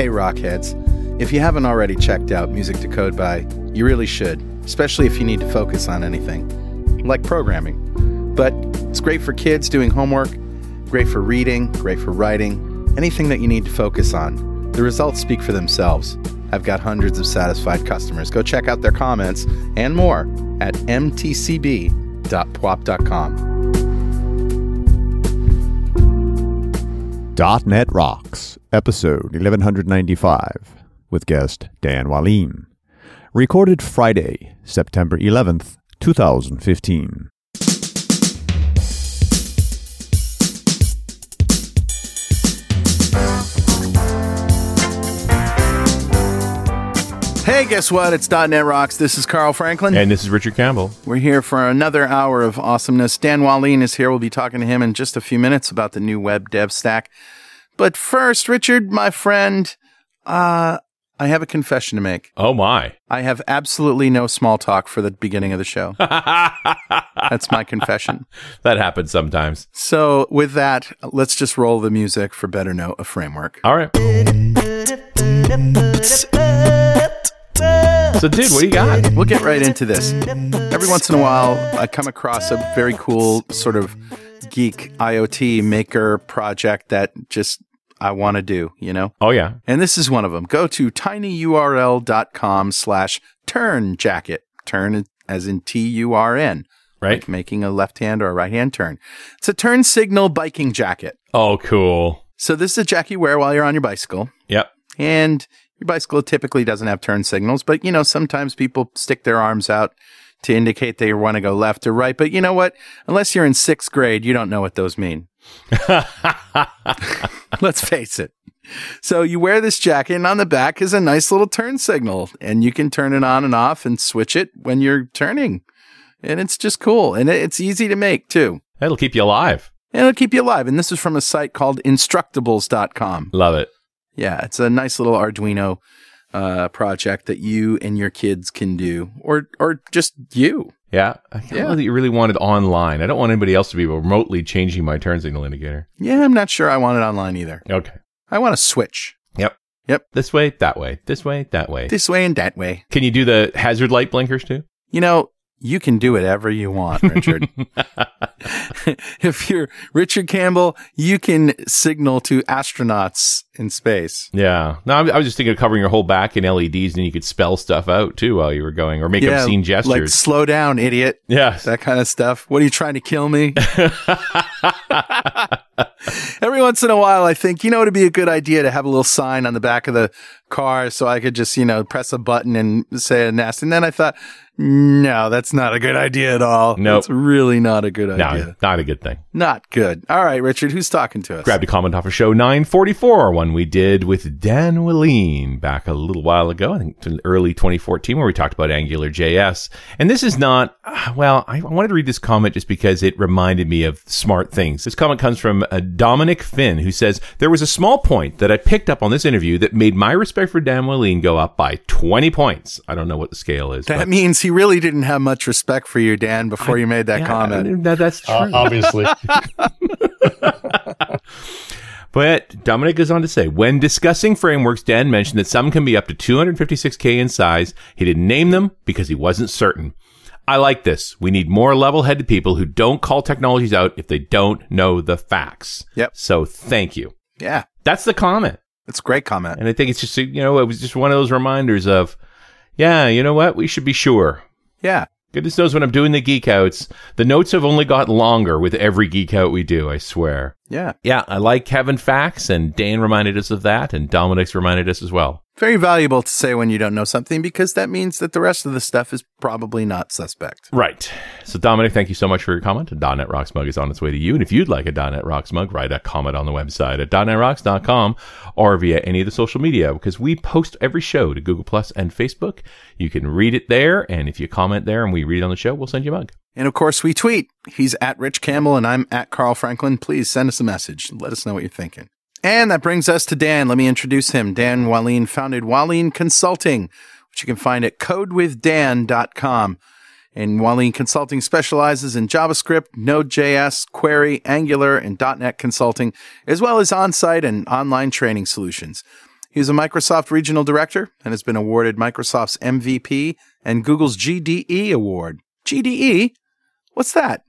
Hey, Rockheads. If you haven't already checked out Music to Code By, you really should, especially if you need to focus on anything, like programming. But it's great for kids doing homework, great for reading, great for writing, anything that you need to focus on. The results speak for themselves. I've got hundreds of satisfied customers. Go check out their comments and more at mtcb.pwop.com. .NET Rocks, episode 1195, with guest Dan Wahlin. Recorded Friday, September 11th, 2015. Hey, guess what? It's .NET Rocks. This is Carl Franklin. And this is Richard Campbell. We're here for another hour of awesomeness. Dan Wahlin is here. We'll be talking to him in just a few minutes about the new web dev stack. But first, Richard, my friend, uh, I have a confession to make. Oh my. I have absolutely no small talk for the beginning of the show. That's my confession. That happens sometimes. So, with that, let's just roll the music for better know a framework. All right. So, dude, what do you got? We'll get right into this. Every once in a while, I come across a very cool sort of geek IoT maker project that just I want to do, you know? Oh yeah. And this is one of them. Go to tinyurl.com slash turn jacket. Turn as in T-U-R-N. Right. Like making a left hand or a right hand turn. It's a turn signal biking jacket. Oh, cool. So this is a jacket you wear while you're on your bicycle. Yep. And your bicycle typically doesn't have turn signals, but you know, sometimes people stick their arms out to indicate they want to go left or right. But you know what? Unless you're in sixth grade, you don't know what those mean. Let's face it. So you wear this jacket, and on the back is a nice little turn signal, and you can turn it on and off and switch it when you're turning. And it's just cool. And it's easy to make too. That'll keep you alive. And it'll keep you alive. And this is from a site called instructables.com. Love it. Yeah, it's a nice little Arduino uh, project that you and your kids can do, or or just you. Yeah. I don't Yeah. know that you really want it online. I don't want anybody else to be remotely changing my turn signal indicator. Yeah, I'm not sure I want it online either. Okay. I want to switch Yep. Yep. This way, that way. This way, that way. this way and that way. Can you do the hazard light blinkers too? You know, you can do whatever you want, Richard. if you're Richard Campbell, you can signal to astronauts in space. Yeah. No, I was- I was just thinking of covering your whole back in LEDs and you could spell stuff out too while you were going or make obscene gestures. like slow down, idiot. Yeah. That kind of stuff. What are you trying to kill me? Every once in a while, I think, you know, it'd be a good idea to have a little sign on the back of the car so I could just, you know, press a button and say a nasty. And then I thought, no, that's not a good idea at all. Nope. It's really not a good idea. no, not a good thing. Not good. All right, Richard, who's talking to us? grabbed a comment off of show 944, one we did with Dan Wahlin back a little while ago, I think early 2014, where we talked about Angular JS. And this is not, ah, well, I wanted to read this comment just because it reminded me of smart things. This comment comes from uh, Dominic Finn, who says, There was a small point that I picked up on this interview that made my respect for Dan Wahlin go up by 20 points. I don't know what the scale is. That but- means he really didn't have much respect for you, Dan, before you made that Yeah, comment. that- that's true. Uh, obviously. But Dominic goes on to say, when discussing frameworks, Dan mentioned that some can be up to 256K in size. He didn't name them because he wasn't certain. I like this. We need more level headed people who don't call technologies out if they don't know the facts. Yep. So thank you. Yeah, That's the comment. that's a great comment. And I think it's just, you know, it was just one of those reminders of, yeah, you know what? We should be sure. Yeah. Goodness knows when I'm doing the geek outs, the notes have only got longer with every geek out we do, I swear. Yeah. Yeah, I like having facts, and Dan reminded us of that, and Dominic's reminded us as well. Very valuable to say when you don't know something because that means that the rest of the stuff is probably not suspect. Right. So, Dominic, thank you so much for your comment. .NET Rocks mug is on its way to you. And if you'd like a .NET Rocks mug, write a comment on the website at .NETRocks.com or via any of the social media because we post every show to Google Plus and Facebook. You can read it there. And if you comment there and we read it on the show, we'll send you a mug. And of course, we tweet. He's at Rich Campbell and I'm at Carl Franklin. Please send us a message. Let us know what you're thinking. And that brings us to Dan. Let me introduce him. Dan Wahlin founded Wahlin Consulting, which you can find at codewithdan.com. And Wahlin Consulting specializes in JavaScript, Node.js, jQuery, Angular, and .NET consulting, as well as on-site and online training solutions. He was a Microsoft regional director and has been awarded Microsoft's MVP and Google's GDE award. GDE? What's that?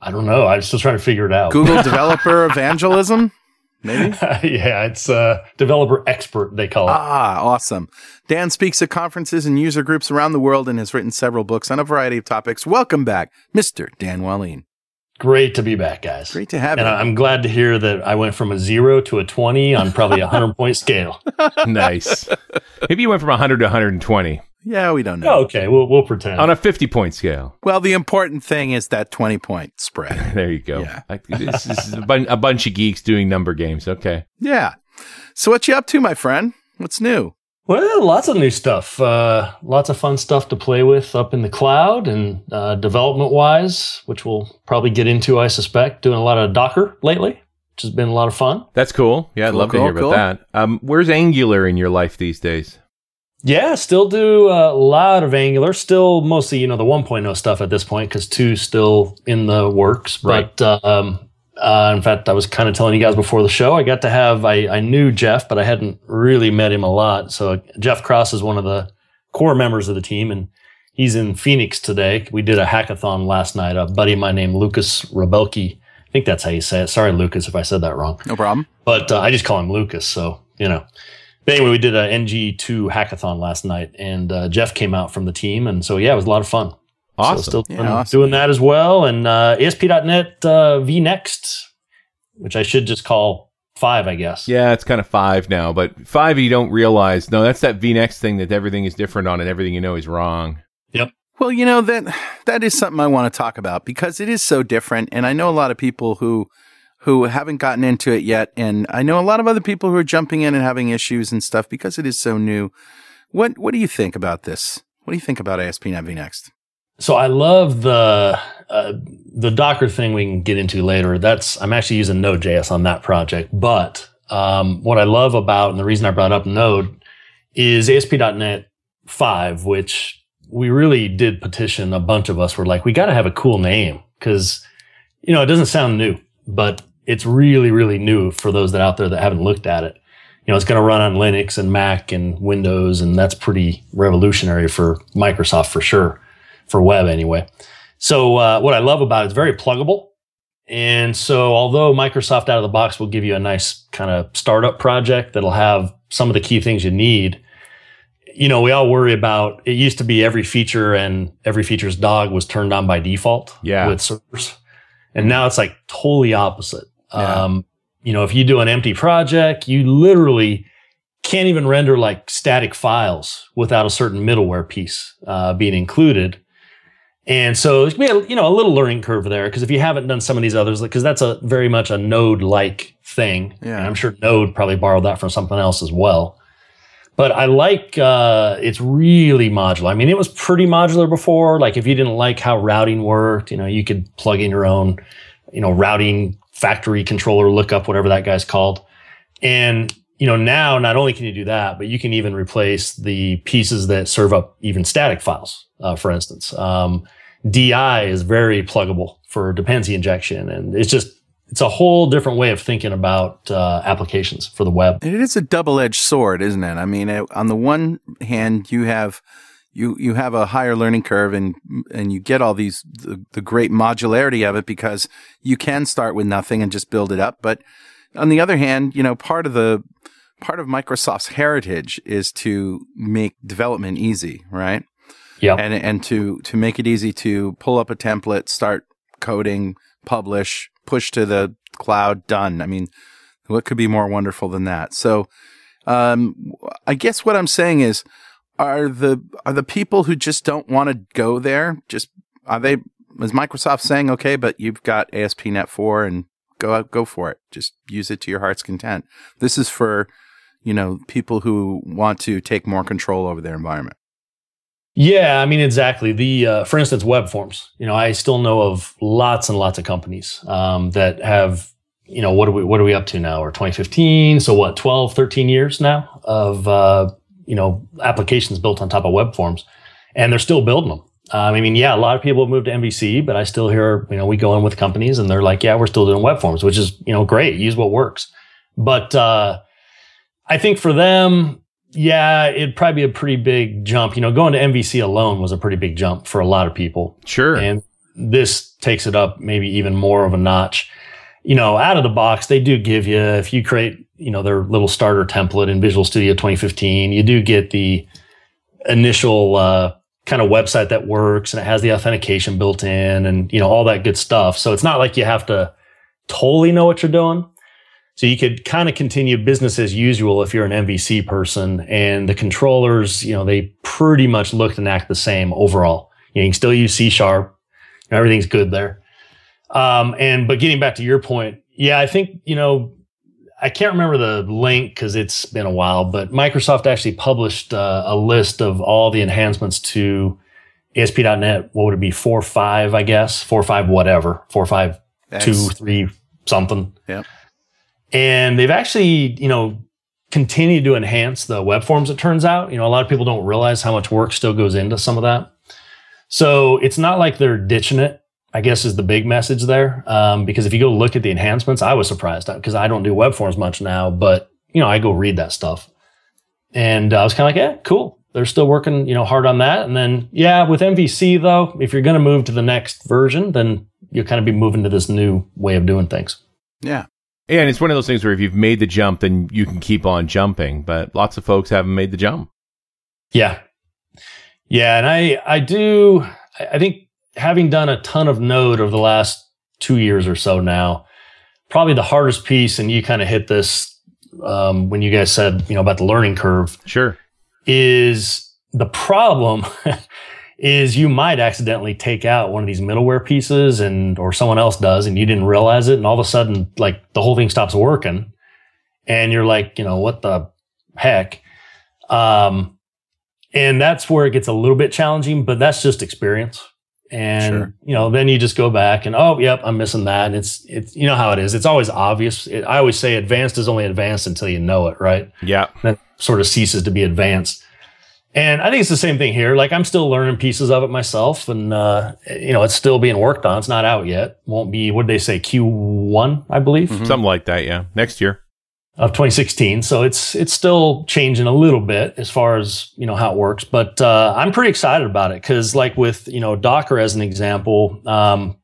I don't know. I'm still trying to figure it out. Google Developer Evangelism? Maybe? yeah, it's uh, developer expert, they call it. Ah, awesome. Dan speaks at conferences and user groups around the world and has written several books on a variety of topics. Welcome back, Mr. Dan Wahlin. Great to be back, guys. Great to have and you. And I'm glad to hear that I went from a zero to a 20 on probably a 100 point scale. nice. Maybe you went from 100 to 120 yeah, we don't know. Oh, okay, we'll, we'll pretend. on a 50 point scale. Well, the important thing is that 20 point spread. There you go. Yeah. Like, this, this is a, bun- a bunch of geeks doing number games. Okay. yeah. So, what you up to, my friend? What's new? Well, lots of new stuff. Uh, lots of fun stuff to play with up in the cloud and uh, development wise, which we'll probably get into, I suspect. Doing a lot of Docker lately, which has been a lot of fun. That's cool. Yeah, I'd Cool, love cool, to hear about that. Um, where's Angular in your life these days? Yeah, still do a lot of Angular. Still mostly, you know, the 1.0 stuff at this point because 2 still in the works. Right. But um, uh, in fact, I was kind of telling you guys before the show, I got to have, I, I knew Jeff, but I hadn't really met him a lot. So Jeff Cross is one of the core members of the team and he's in Phoenix today. We did a hackathon last night. A buddy of mine named Lukas Ruebbelke. I think that's how you say it. Sorry, Lucas, if I said that wrong No problem. but uh, I just call him Lucas. So you know. But anyway, we did a NG2 hackathon last night, and uh, Jeff came out from the team, and so yeah, it was a lot of fun. Awesome. So still Yeah, doing, awesome. doing that as well, and uh, ASP.NET uh, vNext, which I should just call five, I guess. Yeah, it's kind of five now, but five you don't realize. No, that's that VNext thing that everything is different on and everything you know is wrong. Yep. Well, you know that that is something I want to talk about because it is so different, and I know a lot of people who who haven't gotten into it yet, and I know a lot of other people who are jumping in and having issues and stuff because it is so new. What What do you think about this? What do you think about ASP.NET VNext? So I love the uh, the Docker thing we can get into later. That's I'm actually using Node.js on that project. But um, what I love about and the reason I brought up Node is ASP.NET 5, which we really did petition. A bunch of us were like, we got to have a cool name because you know it doesn't sound new, but it's really really new for those that out there that haven't looked at it. You know, it's going to run on Linux and Mac and Windows, and that's pretty revolutionary for Microsoft for sure for web anyway. So uh, what I love about it, it is very pluggable. And so although Microsoft out of the box will give you a nice kind of startup project that'll have some of the key things you need, you know, we all worry about it used to be every feature and every feature's dog was turned on by default Yeah. with servers. And now it's like totally opposite. Yeah. Um, you know, if you do an empty project, you literally can't even render like static files without a certain middleware piece uh, being included. And so it's gonna be a, you know a little learning curve there because if you haven't done some of these others, because that's a very much a Node like thing, Yeah. and I'm sure Node probably borrowed that from something else as well. But I like uh, it's really modular. I mean, it was pretty modular before. Like if you didn't like how routing worked, you know, you could plug in your own, you know, routing factory controller lookup, whatever that guy's called. And you know, now not only can you do that, but you can even replace the pieces that serve up even static files. Uh, for instance, um, DI is very pluggable for dependency injection, and it's just it's a whole different way of thinking about uh, applications for the web. It is a double edged sword, isn't it? I mean, it, on the one hand, you have you you have a higher learning curve, and and you get all these the, the great modularity of it because you can start with nothing and just build it up. But on the other hand, you know, part of the part of Microsoft's heritage is to make development easy, right? Yeah, and and to to make it easy to pull up a template, start coding, publish, push to the cloud, done. I mean, what could be more wonderful than that? So, um, I guess what I'm saying is, are the are the people who just don't want to go there just are they? Is Microsoft saying okay, but you've got ASP.NET 4 and go out, go for it. Just use it to your heart's content. This is for you know people who want to take more control over their environment. Yeah, I mean exactly. The uh, for instance, web forms. You know, I still know of lots and lots of companies um, that have. You know, what are we what are we up to now? Or 2015? So what? 12, 13 years now of uh, you know applications built on top of web forms, and they're still building them. Um, I mean, yeah, a lot of people have moved to MVC, but I still hear you know we go in with companies and they're like, yeah, we're still doing web forms, which is you know great. Use what works, but uh, I think for them, yeah, it'd probably be a pretty big jump. You know, going to MVC alone was a pretty big jump for a lot of people. Sure. And this takes it up maybe even more of a notch. You know, out of the box, they do give you, if you create, you know, their little starter template in Visual Studio 2015, you do get the initial, uh, kind of website that works and it has the authentication built in and, you know, all that good stuff. So it's not like you have to totally know what you're doing. So you could kind of continue business as usual if you're an MVC person and the controllers, you know, they pretty much look and act the same overall. You, can still use C sharp. Everything's good there. Um, and, but getting back to your point, yeah, I think, you know, I can't remember the link because it's been a while, but Microsoft actually published uh, a list of all the enhancements to ASP.NET. What would it be? Four, five, I guess. Four, five, whatever. Four, five, X. two, three, something. Yep. And they've actually, you know, continued to enhance the web forms, it turns out. You know, a lot of people don't realize how much work still goes into some of that. So it's not like they're ditching it, I guess is the big message there. Um, because if you go look at the enhancements, I was surprised because I don't do web forms much now, but, you know, I go read that stuff. And I was kind of like, yeah, cool. They're still working, you know, hard on that. And then, yeah, with MVC though, if you're going to move to the next version, then you'll kind of be moving to this new way of doing things. Yeah. Yeah, and it's one of those things where if you've made the jump, then you can keep on jumping. But lots of folks haven't made the jump. Yeah. Yeah. And I, I do, I think having done a ton of Node over the last two years or so now, probably the hardest piece, and you kind of hit this um, when you guys said, you know, about the learning curve, Sure. is the problem is you might accidentally take out one of these middleware pieces and or someone else does and you didn't realize it and all of a sudden like the whole thing stops working and you're like you know what the heck um and that's where it gets a little bit challenging but that's just experience and Sure. you know then you just go back and oh yep i'm missing that and it's it's you know how it is it's always obvious it, i always say advanced is only advanced until you know it right Yeah. that sort of ceases to be advanced. And I think it's the same thing here. Like I'm still learning pieces of it myself, and uh, you know it's still being worked on. It's not out yet. Won't be. What did they say? Q1, I believe, Something like that. Yeah. Next year. Of 2016. So it's it's still changing a little bit as far as you know how it works. But uh, I'm pretty excited about it because, like with you know Docker as an example, um,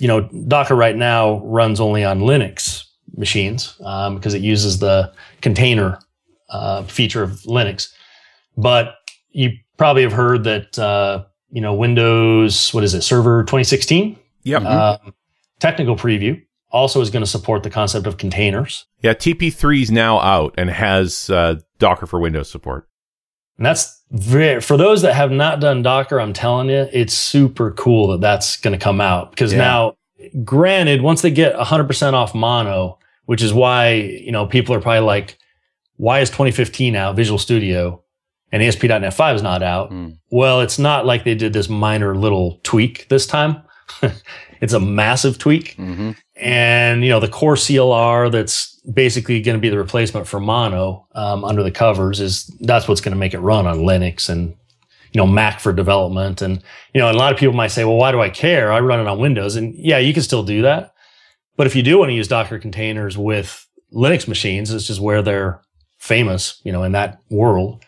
you know Docker right now runs only on Linux machines um, because it uses the container uh, feature of Linux. But you probably have heard that uh, you know Windows, what is it, Server 2016 Yep. um, technical preview also is going to support the concept of containers. yeah. TP3 is now out and has uh, Docker for Windows support. And that's very, for those that have not done Docker, I'm telling you, it's super cool that that's going to come out because Yeah. now, granted, once they get 100% off mono, which is why, you know, people are probably like, why is 2015 out, Visual Studio, and ASP.NET 5 is not out? Hmm. Well, it's not like they did this minor little tweak this time. it's a massive tweak. hmm and you know the core CLR that's basically going to be the replacement for Mono um, under the covers is that's what's going to make it run on Linux and you know Mac for development. And you know and a lot of people might say well why do I care? I run it on Windows. And yeah you can still do that. But if you do want to use Docker containers with Linux machines it's just where they're famous you know in that world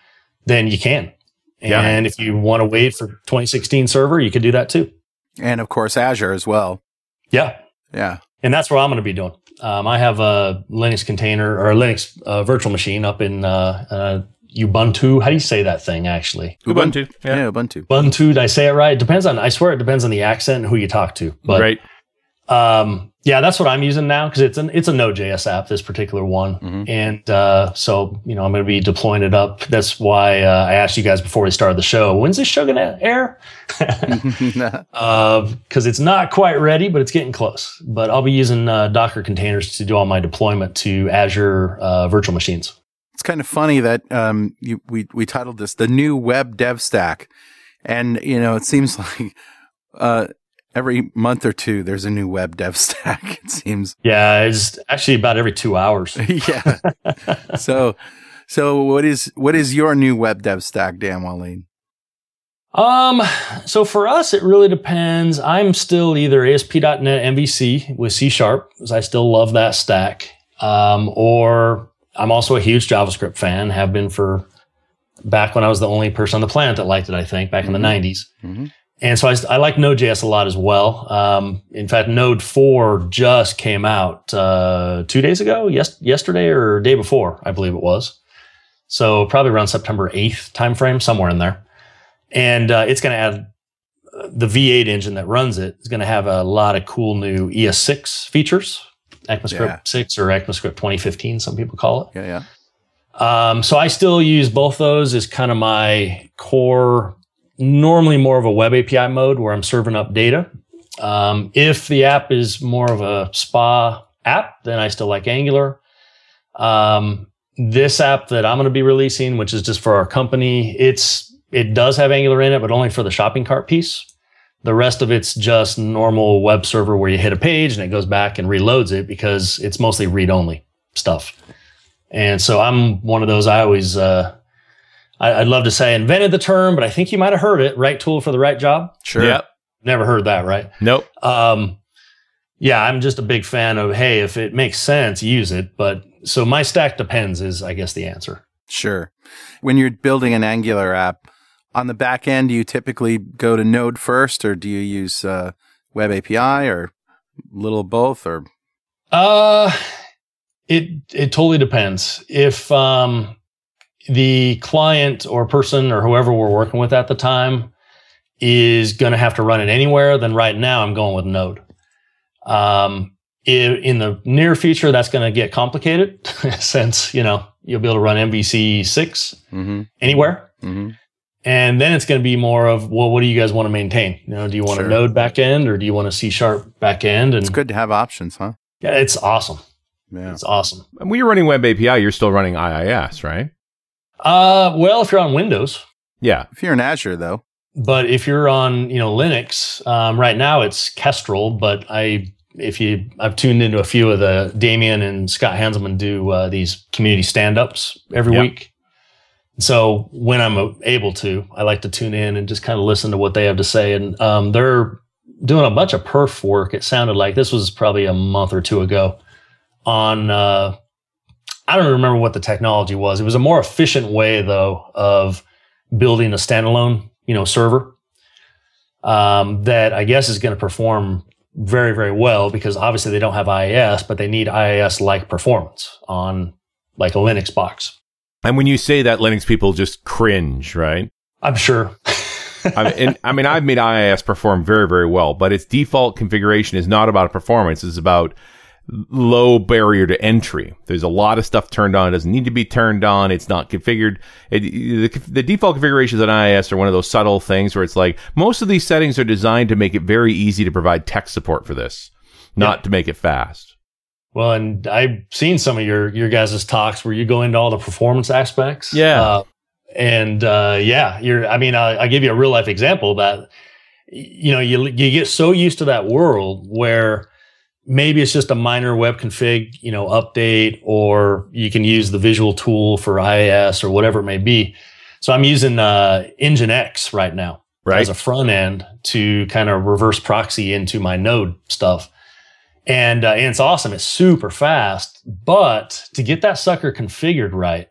then you can. Yeah. and if you want to wait for 2016 server you could do that too And of course, Azure as well. yeah Yeah. and that's what I'm going to be doing. Um, I have a Linux container or a Linux uh, virtual machine up in uh, uh, Ubuntu. How do you say that thing actually? Ubuntu. Yeah, Yeah. Ubuntu. Ubuntu. Did I say it right? It depends on. I swear it depends on the accent and who you talk to. But right. um, yeah, that's what I'm using now because it's an it's a Node.js app. This particular one, Mhm. and uh, so you know I'm going to be deploying it up. That's why uh, I asked you guys before we started the show. When's this show going to air? because it's not quite ready, but it's getting close. But I'll be using uh, Docker containers to do all my deployment to Azure uh, virtual machines. it's kind of funny that um, you, we we titled this the new web dev stack, and you know it seems like uh, every month or two there's a new web dev stack. It seems, Yeah, it's actually about every two hours. yeah. so, so what is what is your new web dev stack, Dan Wahlin? Um, so for us, it really depends. I'm still either ASP.NET MVC with C Sharp, because I still love that stack, um, or I'm also a huge JavaScript fan, have been for back when I was the only person on the planet that liked it, I think, back in the 90s. Mhm. And so I, I like Node.js a lot as well. Um, in fact, Node 4 just came out uh, two days ago, yes, yesterday or day before, I believe it was. So probably around September 8th timeframe, somewhere in there. And uh, it's going to add uh, the V8 engine that runs it is going to have a lot of cool new ES6 features, ECMAScript Yeah. 6 or ECMAScript 2015, some people call it. Yeah, yeah. Um, so I still use both those as kind of my core, normally more of a web API mode where I'm serving up data. Um, if the app is more of a spa app, then I still like Angular. Um, this app that I'm going to be releasing, which is just for our company, it's it does have Angular in it, but only for the shopping cart piece. The rest of it's just normal web server where you hit a page and it goes back and reloads it because it's mostly read only stuff. And so I'm one of those. I always, uh, I, I'd love to say invented the term, but I think you might have heard it. Right tool for the right job. Sure. Yep. Never heard that, right? Nope. Um, yeah, I'm just a big fan of hey, if it makes sense, use it. But so my stack depends is I guess the answer. Sure. When you're building an Angular app, on the back end, do you typically go to Node first, or do you use uh, Web API, or little both, or Uh, it it totally depends. If um, the client or person or whoever we're working with at the time is going to have to run it anywhere, then right now I'm going with Node. Um, i- in the near future, that's going to get complicated since you know you'll be able to run MVC six mm-hmm, anywhere. mm-hmm. And then it's going to be more of, well, what do you guys want to maintain? You know, do you want Sure. a Node backend or do you want a C sharp backend? And It's good to have options, huh? Yeah, it's awesome. Yeah. It's awesome. And when you're running Web API, you're still running IIS, right? Uh, well, if you're on Windows, Yeah. If you're in Azure, though, but if you're on, you know, Linux, um, right now it's Kestrel. But I, if you, I've tuned into a few of the Damian and Scott Hanselman do uh, these community stand-ups every Yep. week. So when I'm able to, I like to tune in and just kind of listen to what they have to say. And um, they're doing a bunch of perf work. It sounded like this was probably a month or two ago on. Uh, I don't remember what the technology was. It was a more efficient way, though, of building a standalone, you know, server um, that I guess is going to perform very, very well because obviously they don't have IIS, but they need IIS like performance on like a Linux box. And when you say that, Linux people just cringe, right? I'm sure. I mean, and, I mean, I've made IIS perform very, very well, but its default configuration is not about performance. It's about low barrier to entry. There's a lot of stuff turned on. It doesn't need to be turned on. It's not configured. It, the, the default configurations on IIS are one of those subtle things where it's like most of these settings are designed to make it very easy to provide tech support for this, not Yeah. to make it fast. Well, and I've seen some of your your guys' talks where you go into all the performance aspects. Yeah. Uh, and uh, yeah, you're. I mean, I, I give you a real life example that you know you you get so used to that world where maybe it's just a minor web config, you know, update, or you can use the visual tool for IIS or whatever it may be. So I'm using uh, Nginx right now Right. as a front end to kind of reverse proxy into my node stuff. And, uh, and it's awesome. It's super fast, but to get that sucker configured right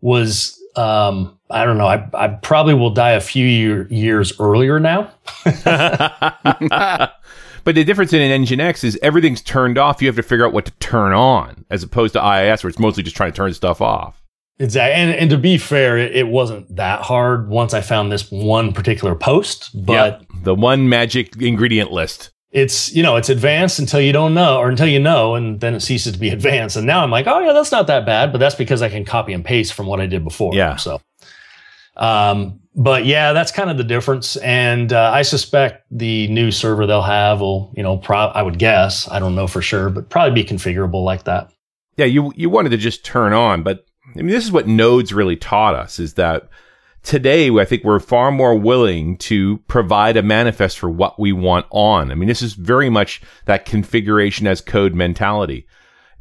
was, um, I don't know. I, I probably will die a few year, years earlier now. but the difference in an Nginx is everything's turned off. You have to figure out what to turn on, as opposed to IIS, where it's mostly just trying to turn stuff off. Exactly. And, and to be fair, it, it wasn't that hard once I found this one particular post, but Yep. the one magic ingredient list. it's, you know, it's advanced until you don't know or until you know, and then it ceases to be advanced. And now I'm like, oh yeah, that's not that bad, but that's because I can copy and paste from what I did before. Yeah. So, um, but yeah, that's kind of the difference. And, uh, I suspect the new server they'll have will, you know, pro- I would guess, I don't know for sure, but probably be configurable like that. Yeah, you you wanted to just turn on, but I mean, this is what nodes really taught us: is that today I think we're far more willing to provide a manifest for what we want on. I mean, this is very much that configuration as code mentality.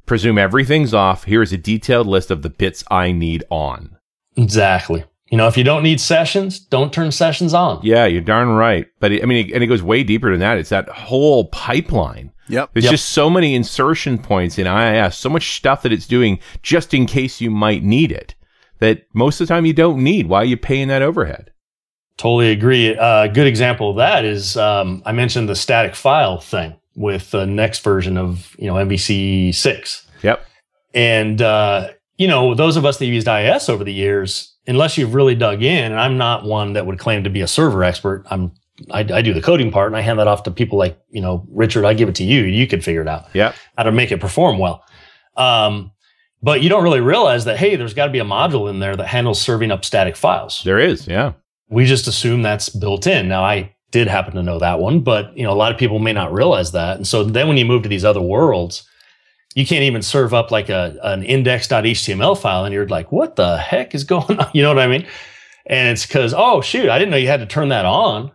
Presume everything's off. Here's a detailed list of the bits I need on. Exactly. You know, if you don't need sessions, don't turn sessions on. Yeah, you're darn right. But it, I mean, it, and it goes way deeper than that. It's that whole pipeline. Yep. There's Yep. just so many insertion points in IIS, so much stuff that it's doing just in case you might need it that most of the time you don't need. Why are you paying that overhead? Totally agree. Uh, a good example of that is um, I mentioned the static file thing with the next version of you know MVC six, Yep. and uh, you know those of us that used IIS over the years, unless you've really dug in, and I'm not one that would claim to be a server expert. I'm I, I do the coding part, and I hand that off to people like you know Richard. I give it to you. You could figure it out Yeah. how to make it perform well. Um, but you don't really realize that hey, there's got to be a module in there that handles serving up static files There is. Yeah. we just assume that's built in. Now I did happen to know that one, but you know, a lot of people may not realize that. And so then when you move to these other worlds, you can't even serve up like a an index.html file and you're like, what the heck is going on? You know what I mean? And it's because, oh shoot, I didn't know you had to turn that on.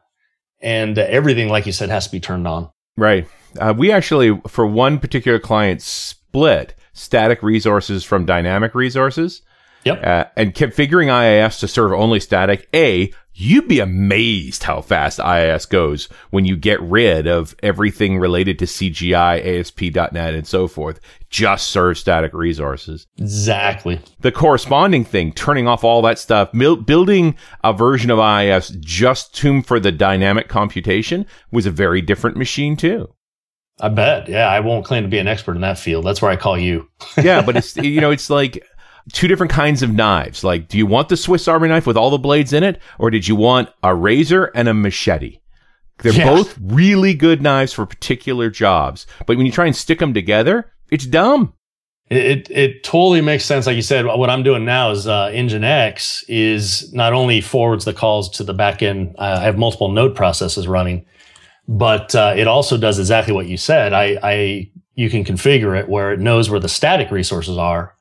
And uh, everything, like you said, has to be turned on. Right. Uh, we actually, for one particular client, split static resources from dynamic resources. Yep. Uh, and configuring IIS to serve only static. A, you'd be amazed how fast IIS goes when you get rid of everything related to CGI, ASP.NET, and so forth. Just serve static resources. Exactly. The corresponding thing, turning off all that stuff, mil- building a version of IIS just tuned for the dynamic computation was a very different machine too. I bet. Yeah. I won't claim to be an expert in that field. That's where I call you. yeah, but it's you know, it's like two different kinds of knives. Like, do you want the Swiss Army knife with all the blades in it, or did you want a razor and a machete? They're Yeah. both really good knives for particular jobs, but when you try and stick them together, it's dumb. It, it it totally makes sense. Like you said, what I'm doing now is uh, X is not only forwards the calls to the backend. Uh, I have multiple node processes running, but uh, it also does exactly what you said. I, I you can configure it where it knows where the static resources are.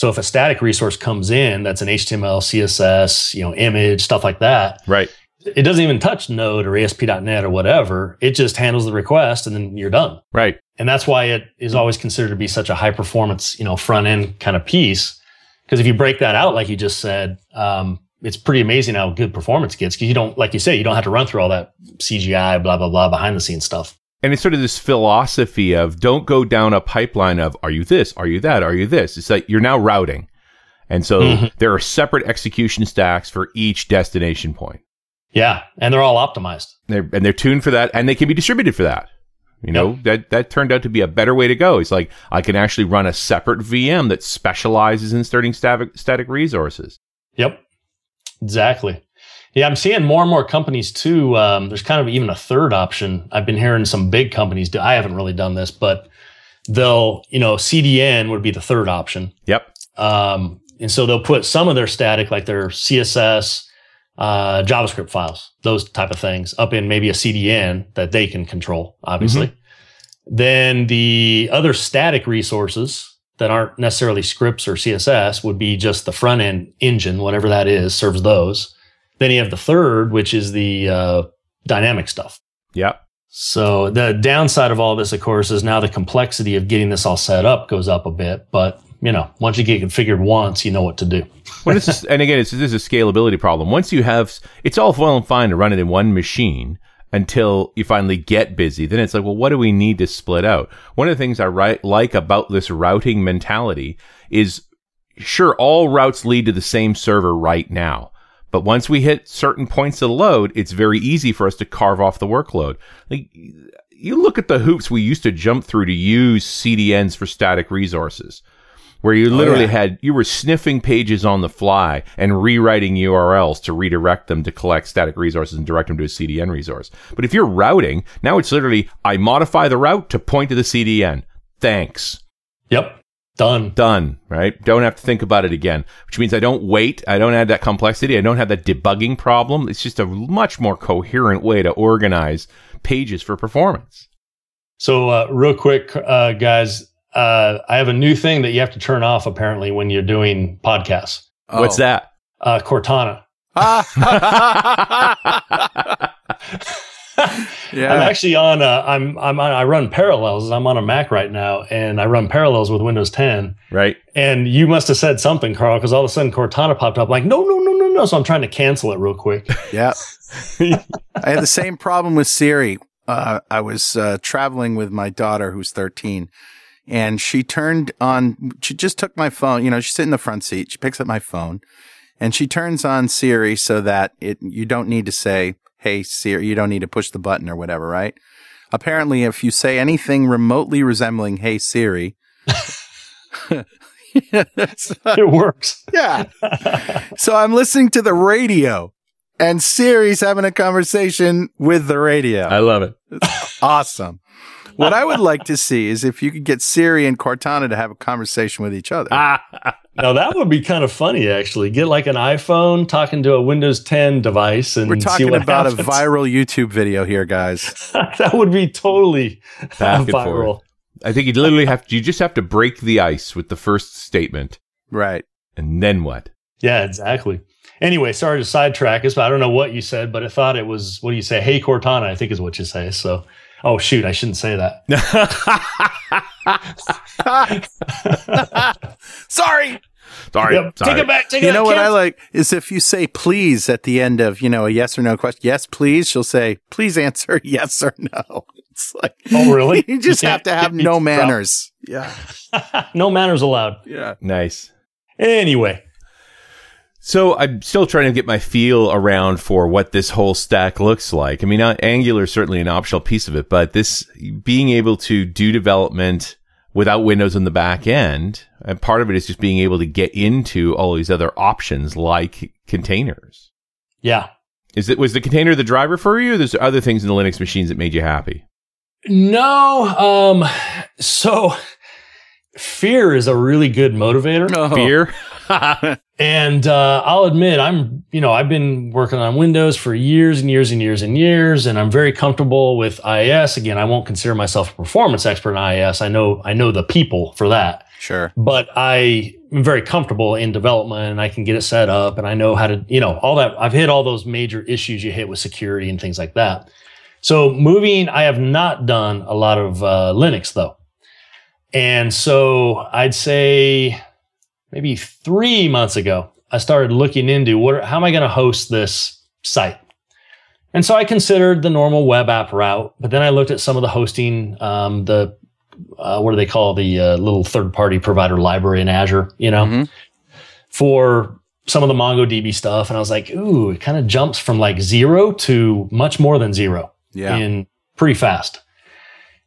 So if a static resource comes in, that's an HTML, CSS, you know, image, stuff like that. Right. It doesn't even touch Node or ASP.NET or whatever. It just handles the request, and then you're done Right. and that's why it is always considered to be such a high performance you know front end kind of piece because if you break that out like you just said um, it's pretty amazing how good performance gets because you don't like you say you don't have to run through all that cgi blah blah blah behind the scenes stuff And it's sort of this philosophy of don't go down a pipeline of are you this, are you that, are you this? It's like you're now routing. And so Mhm. there are separate execution stacks for each destination point. yeah and they're all optimized They're, and they're tuned for that and they can be distributed for that. You know, that, that turned out to be a better way to go. It's like I can actually run a separate VM that specializes in starting static, static resources. yep exactly yeah i'm seeing more and more companies too um, there's kind of even a third option i've been hearing some big companies do i haven't really done this but they'll you know cdn would be the third option Yep. Um, and so they'll put some of their static, like their CSS, uh, JavaScript files, those type of things, up in maybe a CDN that they can control, obviously. Then the other static resources that aren't necessarily scripts or CSS would be just the front end engine, whatever that is, serves those. Then you have the third, which is the uh, dynamic stuff. Yeah. So the downside of all this, of course, is now the complexity of getting this all set up goes up a bit. But you know, once you get configured once, you know what to do. Well, this is, and again, it's, this is a scalability problem. Once you have, it's all well and fine to run it in one machine until you finally get busy. Then it's like, well, what do we need to split out? One of the things I write, like about this routing mentality is sure, all routes lead to the same server right now. But once we hit certain points of the load, it's very easy for us to carve off the workload. Like, you look at the hoops we used to jump through to use CDNs for static resources where you oh, literally yeah. had you were sniffing pages on the fly and rewriting URLs to redirect them to collect static resources and direct them to a CDN resource. But if you're routing, now it's literally I modify the route to point to the CDN. Thanks. Yep, done. Done, right? Don't have to think about it again, which means I don't wait. I don't add that complexity. I don't have that debugging problem. It's just a much more coherent way to organize pages for performance. So, uh, real quick, uh, guys, uh, I have a new thing that you have to turn off apparently when you're doing podcasts. What's that? Uh, Cortana. yeah. I'm actually on. Uh, I'm I'm on, I run Parallels. I'm on a Mac right now, and I run Parallels with Windows 10. right? And you must have said something, Carl, because all of a sudden Cortana popped up. Like, no, no, no, no, no. So I'm trying to cancel it real quick. Yeah. I had the same problem with Siri. uh, I was uh, traveling with my daughter who's 13 and she turned on, she just took my phone, you know, she's sitting in the front seat. She picks up my phone and she turns on Siri so that it, you don't need to say, Hey Siri, you don't need to push the button or whatever, right? Apparently, if you say anything remotely resembling Hey Siri, it works. yeah. so I'm listening to the radio and Siri's having a conversation with the radio. I love it. awesome. What I would like to see is if you could get Siri and Cortana to have a conversation with each other. Ah. now that would be kind of funny, actually. Get like an iPhone talking to a Windows 10 device, and we're talking about happens. a viral YouTube video here, guys. that would be totally Back viral. forth. I think you literally have to, you just have to break the ice with the first statement. Right. And then what? Yeah, exactly. Anyway, sorry to sidetrack us, but I don't know what you said, but I thought it was what do you say? Hey Cortana, I think is what you say. So oh shoot, I shouldn't say that. Sorry. Sorry. Yep, sorry. Take it back. Take it. You it know back. what I like is if you say please at the end of, you know, a yes or no question. Yes, please. She'll say, please answer yes or no. It's like, Oh, really? you just You have to have no to drop. manners. Yeah. no manners allowed. Yeah. Nice. Anyway, So I'm still trying to get my feel around for what this whole stack looks like. I mean, uh, Angular is certainly an optional piece of it, but this being able to do development without Windows on the back end, and part of it is just being able to get into all these other options like containers. yeah. Is it was the container the driver for you? There's other things in the Linux machines that made you happy. No, um, so fear is a really good motivator. Oh. Fear. And uh, I'll admit, I'm, you know, I've been working on Windows for years and years and years and years, and I'm very comfortable with IIS. Again, I won't consider myself a performance expert in IIS. I know, I know the people for that, Sure. but I am very comfortable in development, and I can get it set up, and I know how to, you know, all that. I've hit all those major issues you hit with security and things like that. So moving, I have not done a lot of uh, Linux though, and so I'd say maybe three months ago, I started looking into what, how am I going to host this site? And so I considered the normal web app route, but then I looked at some of the hosting, um, the, uh, what do they call the uh, little third party provider library in Azure, you know, Mhm. for some of the MongoDB stuff. And I was like, ooh, it kind of jumps from like zero to much more than zero Yeah. in pretty fast.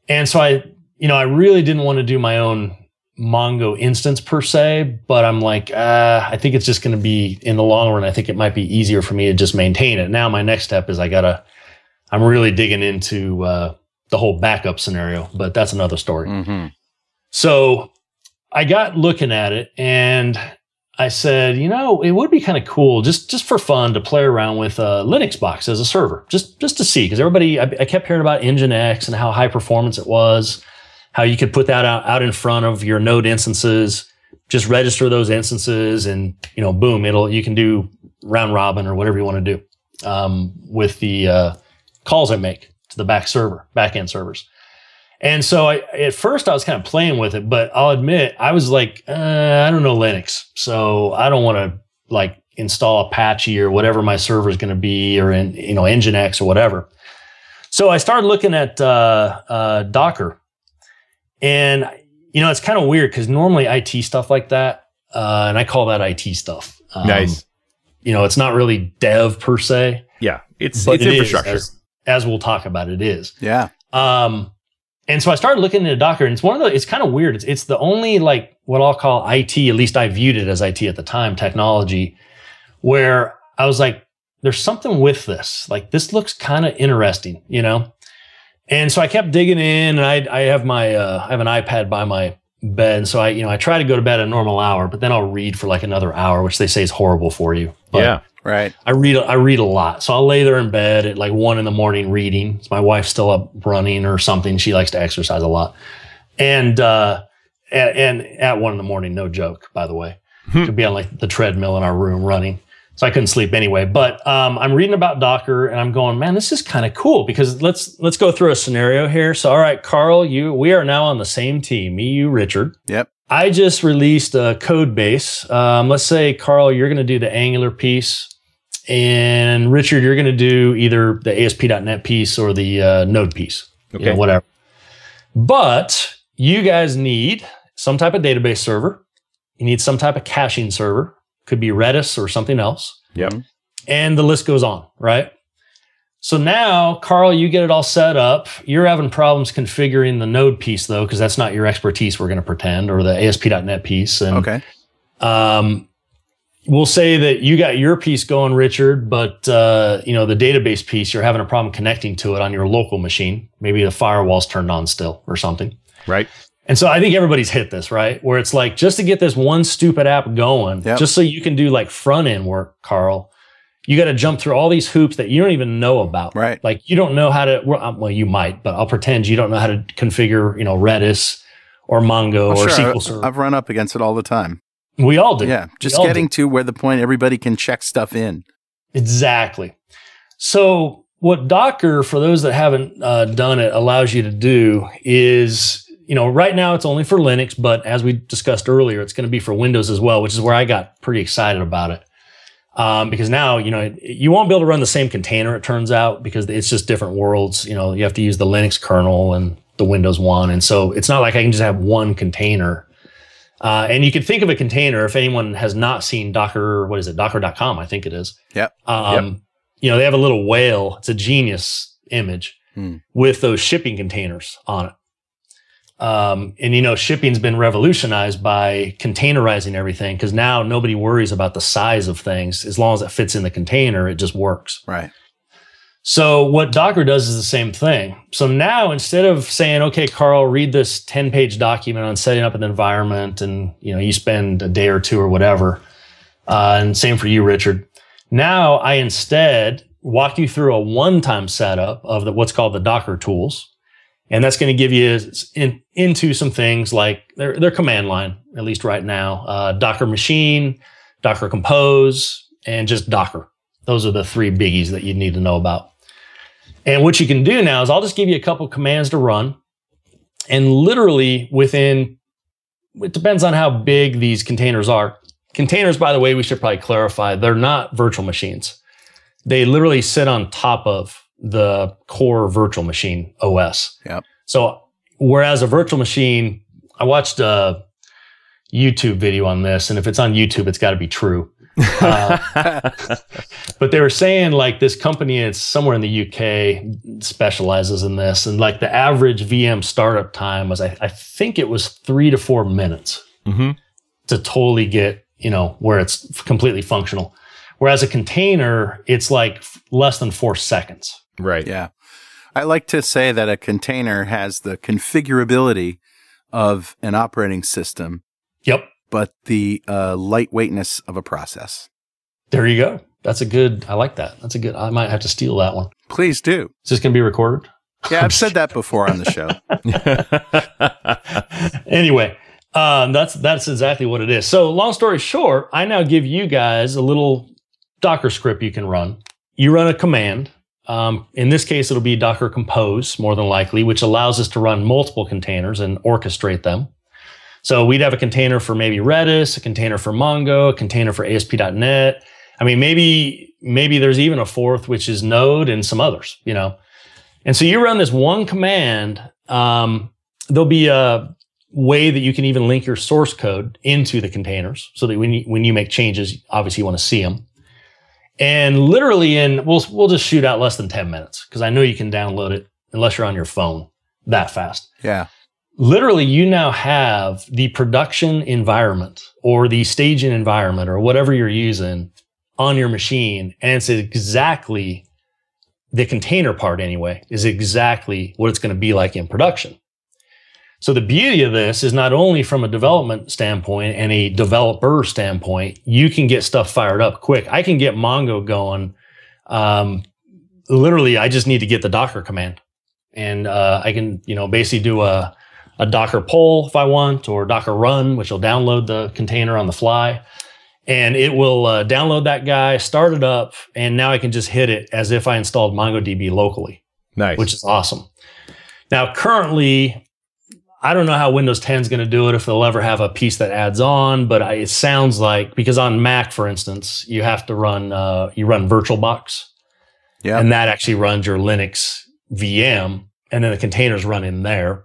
And so I, you know, I really didn't want to do my own Mongo instance per se, but I'm like, uh, I think it's just going to be in the long run. I think it might be easier for me to just maintain it. Now, my next step is I gotta, I'm really digging into uh, the whole backup scenario, but that's another story. hmm So I got looking at it and I said, you know, it would be kind of cool just just for fun to play around with a Linux box as a server, just just to see because everybody I, I kept hearing about Nginx and how high performance it was, how you could put that out, out in front of your node instances, just register those instances and you know, boom, it'll you can do round robin or whatever you want to do um, with the uh, calls I make to the back server, back end servers. And so I, at first I was kind of playing with it, but I'll admit I was like, uh, I don't know Linux. So I don't want to like install Apache or whatever my server is going to be or in, you know, Nginx or whatever. So I started looking at, uh, uh, Docker and, you know, it's kind of weird because normally IT stuff like that, uh, and I call that IT stuff. Um, nice. You know, it's not really dev per se, Yeah. It's it's it is, infrastructure. as, as we'll talk about, it is. Yeah. Um, and so I started looking into Docker, and it's one of the. It's kind of weird. It's it's the only like what I'll call IT. At least I viewed it as IT at the time, technology, where I was like, "There's something with this. Like this looks kind of interesting," you know. And so I kept digging in, and I I have my uh, I have an iPad by my bed, and so I you know I try to go to bed at a normal hour, but then I'll read for like another hour, which they say is horrible for you. But yeah. Right. I read I read a lot, so I'll lay there in bed at like one in the morning reading. My wife's still up running or something. She likes to exercise a lot, and uh, and, and at one in the morning, no joke, by the way, Hmm. could be on like the treadmill in our room running. So I couldn't sleep anyway. But um, I'm reading about Docker, and I'm going, man, this is kind of cool because let's let's go through a scenario here. So all right, Carl, you we are now on the same team. Me, you, Richard. Yep. I just released a code base. Um, let's say, Carl, you're going to do the Angular piece. and Richard, you're going to do either the ASP.NET piece or the uh, Node piece, okay, you know, whatever. But you guys need some type of database server. You need some type of caching server. Could be Redis or something else. Yep. And the list goes on, right? So now, Carl, you get it all set up. You're having problems configuring the node piece though, because that's not your expertise. We're going to pretend, or the ASP.NET piece. And, okay. Um, we'll say that you got your piece going, Richard, but uh, you know the database piece, you're having a problem connecting to it on your local machine. Maybe the firewall's turned on still, or something. Right. And so I think everybody's hit this, right? Where it's like just to get this one stupid app going, yep. just so you can do like front end work, Carl you got to jump through all these hoops that you don't even know about. Right. Like you don't know how to, well, you might, but I'll pretend you don't know how to configure, you know, Redis or Mongo or sure. SQL Server. I've run up against it all the time. We all do. Yeah. Just getting do. to where the point everybody can check stuff in. Exactly. So what Docker, for those that haven't uh, done it, allows you to do is, you know, right now it's only for Linux, but as we discussed earlier, it's going to be for Windows as well, which is where I got pretty excited about it um, because now you know you won't be able to run the same container. It turns out because it's just different worlds. You know, you have to use the Linux kernel and the Windows one, and so it's not like I can just have one container. Uh, and you can think of a container if anyone has not seen Docker. What is it? Docker.com, I think it is. Yep. Um, yep. You know, they have a little whale. It's a genius image hmm. with those shipping containers on it. Um, and you know, shipping's been revolutionized by containerizing everything because now nobody worries about the size of things. As long as it fits in the container, it just works. Right. So what Docker does is the same thing. So now instead of saying, okay, Carl, read this 10 page document on setting up an environment and, you know, you spend a day or two or whatever. Uh, and same for you, Richard. Now I instead walk you through a one time setup of the, what's called the Docker tools. And that's going to give you in, into some things like their, their command line, at least right now, uh, Docker machine, Docker compose, and just Docker. Those are the three biggies that you need to know about. And what you can do now is I'll just give you a couple commands to run. And literally within, it depends on how big these containers are. Containers, by the way, we should probably clarify, they're not virtual machines. They literally sit on top of the core virtual machine OS. Yep. So whereas a virtual machine, I watched a YouTube video on this, and if it's on YouTube, it's got to be true. uh, but they were saying like this company it's somewhere in the UK specializes in this, and like the average VM startup time was I, I think it was three to four minutes mm-hmm. to totally get you know where it's completely functional. Whereas a container, it's like less than four seconds. Right. Yeah. I like to say that a container has the configurability of an operating system. Yep. But the uh, lightweightness of a process. There you go. That's a good. I like that. That's a good. I might have to steal that one. Please do. Is this going to be recorded? Yeah, I've said that before on the show. anyway, um, that's that's exactly what it is. So, long story short, I now give you guys a little Docker script you can run. You run a command um, in this case, it'll be Docker Compose, more than likely, which allows us to run multiple containers and orchestrate them. So we'd have a container for maybe Redis, a container for Mongo, a container for ASP.NET. I mean, maybe, maybe there's even a fourth, which is Node and some others, you know. And so you run this one command. Um, there'll be a way that you can even link your source code into the containers so that when you, when you make changes, obviously you want to see them. And literally in we'll we'll just shoot out less than 10 minutes because I know you can download it unless you're on your phone that fast. Yeah. Literally you now have the production environment or the staging environment or whatever you're using on your machine and it's exactly the container part anyway is exactly what it's going to be like in production. So the beauty of this is not only from a development standpoint and a developer standpoint, you can get stuff fired up quick. I can get Mongo going. Um, literally, I just need to get the Docker command, and uh, I can you know basically do a a Docker pull if I want, or Docker run, which will download the container on the fly. And it will uh, download that guy, start it up, and now I can just hit it as if I installed MongoDB locally. Nice. Which is awesome. Now, currently, I don't know how Windows 10 is going to do it if they'll ever have a piece that adds on, but I, it sounds like because on Mac, for instance, you have to run uh, you run VirtualBox, Yeah. and that actually runs your Linux VM, and then the containers run in there.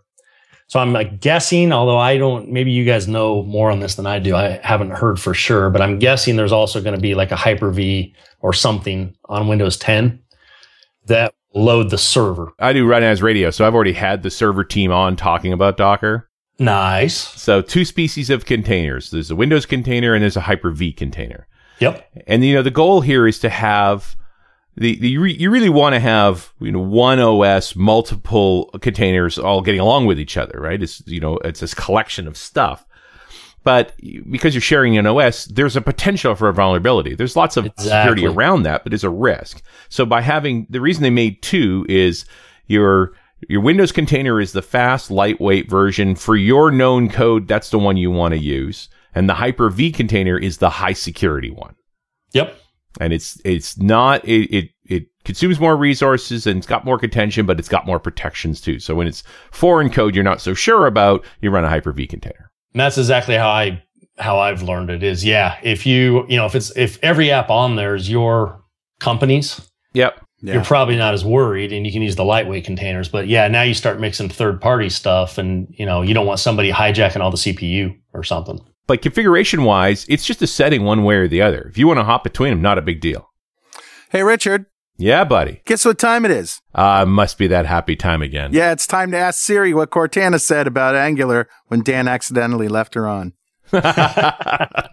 So I'm like guessing, although I don't, maybe you guys know more on this than I do. I haven't heard for sure, but I'm guessing there's also going to be like a Hyper V or something on Windows 10 that load the server. I do RunAs Radio, so I've already had the server team on talking about Docker. Nice. So two species of containers. There's a Windows container and there's a Hyper-V container. Yep. And you know the goal here is to have the, the you, re, you really want to have you know one OS, multiple containers all getting along with each other, right? It's you know it's this collection of stuff. But because you're sharing an OS, there's a potential for a vulnerability. There's lots of security around that, but it's a risk. So by having the reason they made two is your your Windows container is the fast, lightweight version for your known code. That's the one you want to use, and the Hyper V container is the high security one Yep. and it's it's not it, it it consumes more resources and it's got more contention, but it's got more protections too. So when it's foreign code you're not so sure about, you run a Hyper V container. And that's exactly how I how I've learned it is yeah, if you you know, if it's if every app on there is your company's, Yep. Yeah. you're probably not as worried and you can use the lightweight containers. But yeah, now you start mixing third party stuff and you know, you don't want somebody hijacking all the CPU or something. But configuration wise, it's just a setting one way or the other. If you want to hop between them, not a big deal. Hey, Richard, Yeah, buddy. guess what time it is? Uh, must be that happy time again. Yeah, it's time to ask Siri what Cortana said about Angular when Dan accidentally left her on. that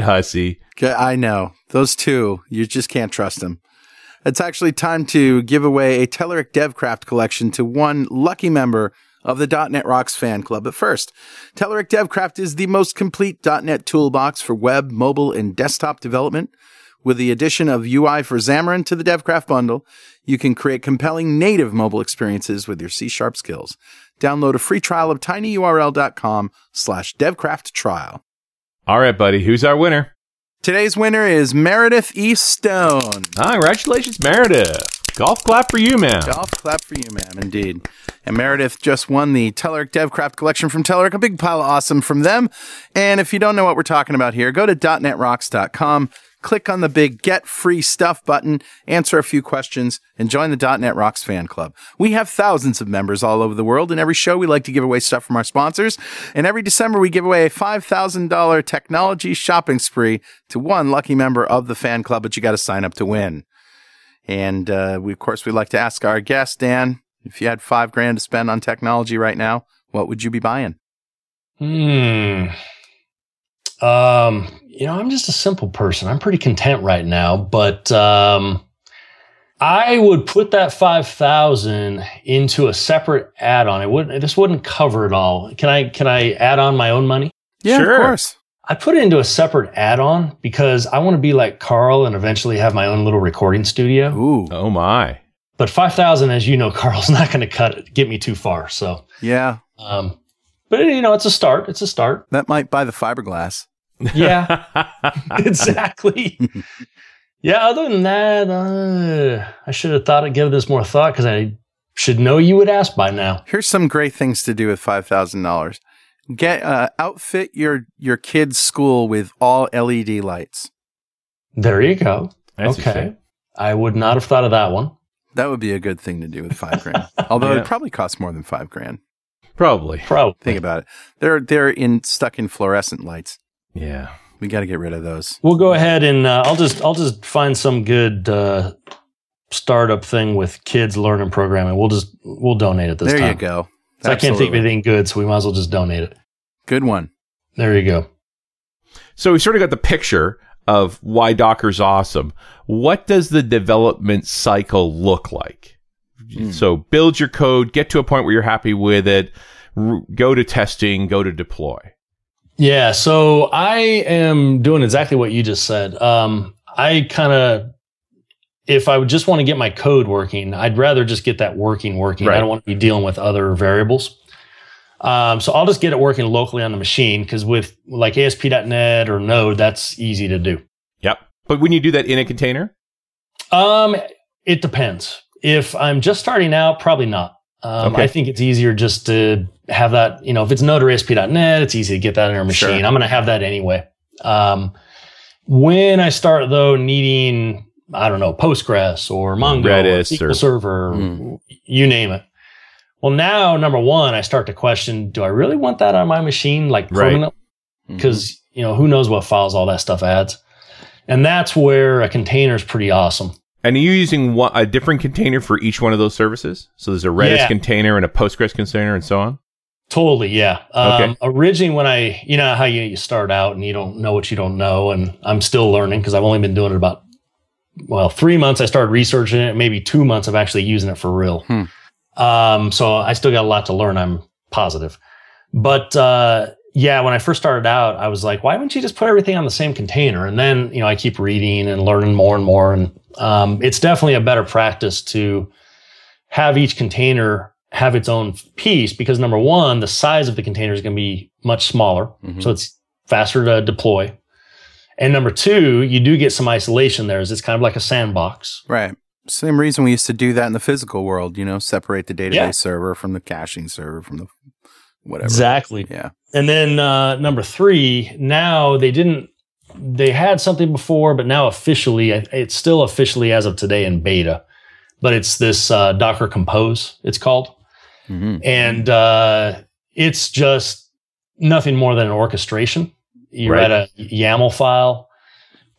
hussy. I know. Those two, you just can't trust them. It's actually time to give away a Telerik DevCraft collection to one lucky member of the .NET Rocks fan club. But first, Telerik DevCraft is the most complete .NET toolbox for web, mobile, and desktop development. With the addition of UI for Xamarin to the DevCraft bundle, you can create compelling native mobile experiences with your C-sharp skills. Download a free trial of tinyurl.com slash devcraft trial. All right, buddy. Who's our winner? Today's winner is Meredith E. Stone. Ah, congratulations, Meredith. Golf clap for you, man. Golf clap for you, ma'am, indeed. And Meredith just won the Telerik DevCraft collection from Telerik, a big pile of awesome from them. And if you don't know what we're talking about here, go to .netrocks.com, click on the big Get Free Stuff button, answer a few questions, and join the .NET Rocks fan club. We have thousands of members all over the world, and every show we like to give away stuff from our sponsors. And every December we give away a $5,000 technology shopping spree to one lucky member of the fan club, but you got to sign up to win. And uh, we, of course, we like to ask our guest, Dan, if you had five grand to spend on technology right now, what would you be buying? Hmm. Um, you know, I'm just a simple person. I'm pretty content right now, but um I would put that 5000 into a separate add-on. It wouldn't this wouldn't cover it all. Can I can I add on my own money? Yeah, Sure. of course. I put it into a separate add-on because I want to be like Carl and eventually have my own little recording studio. Ooh, Oh, my. But 5000 as you know Carl's not going to cut it, get me too far. So, yeah, um but you know, it's a start. It's a start. that might buy the fiberglass. Yeah. exactly. yeah. Other than that, uh, I should have thought I'd give this more thought because I should know you would ask by now. Here's some great things to do with five thousand dollars. Get uh, outfit your your kid's school with all LED lights. There you go. That's okay. I would not have thought of that one. That would be a good thing to do with five grand. Although Yeah. it probably costs more than five grand. Probably. Probably. Think about it. They're they're in stuck in fluorescent lights. Yeah. We got to get rid of those. We'll go ahead and uh, I'll just I'll just find some good uh, startup thing with kids learning programming. We'll just we'll donate it this there time. you go. So I can't think of anything good, so we might as well just donate it. Good one. There you go. So we sort of got the picture of why Docker's awesome. What does the development cycle look like? Hmm. So build your code, get to a point where you're happy with it, r- go to testing, go to deploy. Yeah, so I am doing exactly what you just said. Um, I kind of, if I would just want to get my code working, I'd rather just get that working, working. Right. I don't want to be dealing with other variables. Um, so I'll just get it working locally on the machine because with like ASP.NET or Node, that's easy to do. Yep. But when you do that in a container, Um, it depends. If I'm just starting out, probably not. Um, Okay. I think it's easier just to have that, you know, if it's ASP.NET, it's easy to get that in our machine. Sure. I'm going to have that anyway. Um, when I start though needing, I don't know, Postgres or Mongo or Redis SQL or- Server, Hmm. you name it. Well, now number one, I start to question: Do I really want that on my machine, like Right. permanent? Mhm. Because you know who knows what files all that stuff adds, and that's where a container is pretty awesome. And are you using one, a different container for each one of those services? So there's a Redis Yeah. container and a Postgres container and so on? Totally, yeah. Um, Okay. Originally, when I, you know, how you, you start out and you don't know what you don't know, and I'm still learning because I've only been doing it about, well, three months. I started researching it, maybe two months of actually using it for real. Hmm. Um, so I still got a lot to learn. I'm positive, but uh, yeah, when I first started out, I was like, why wouldn't you just put everything on the same container? And then, you know, I keep reading and learning more and more, and um, it's definitely a better practice to have each container have its own piece because number one, the size of the container is going to be much smaller. Mhm. So it's faster to deploy. And number two, you do get some isolation there. Is it's kind of like a sandbox. Right. Same reason we used to do that in the physical world, you know, separate the database Yeah. server from the caching server from the whatever. Exactly. Yeah. And then uh, number three, now they didn't, they had something before, but now officially, it's still officially as of today in beta, but it's this uh, Docker Compose, it's called. hmm and uh, it's just nothing more than an orchestration. You Right. write a YAML file,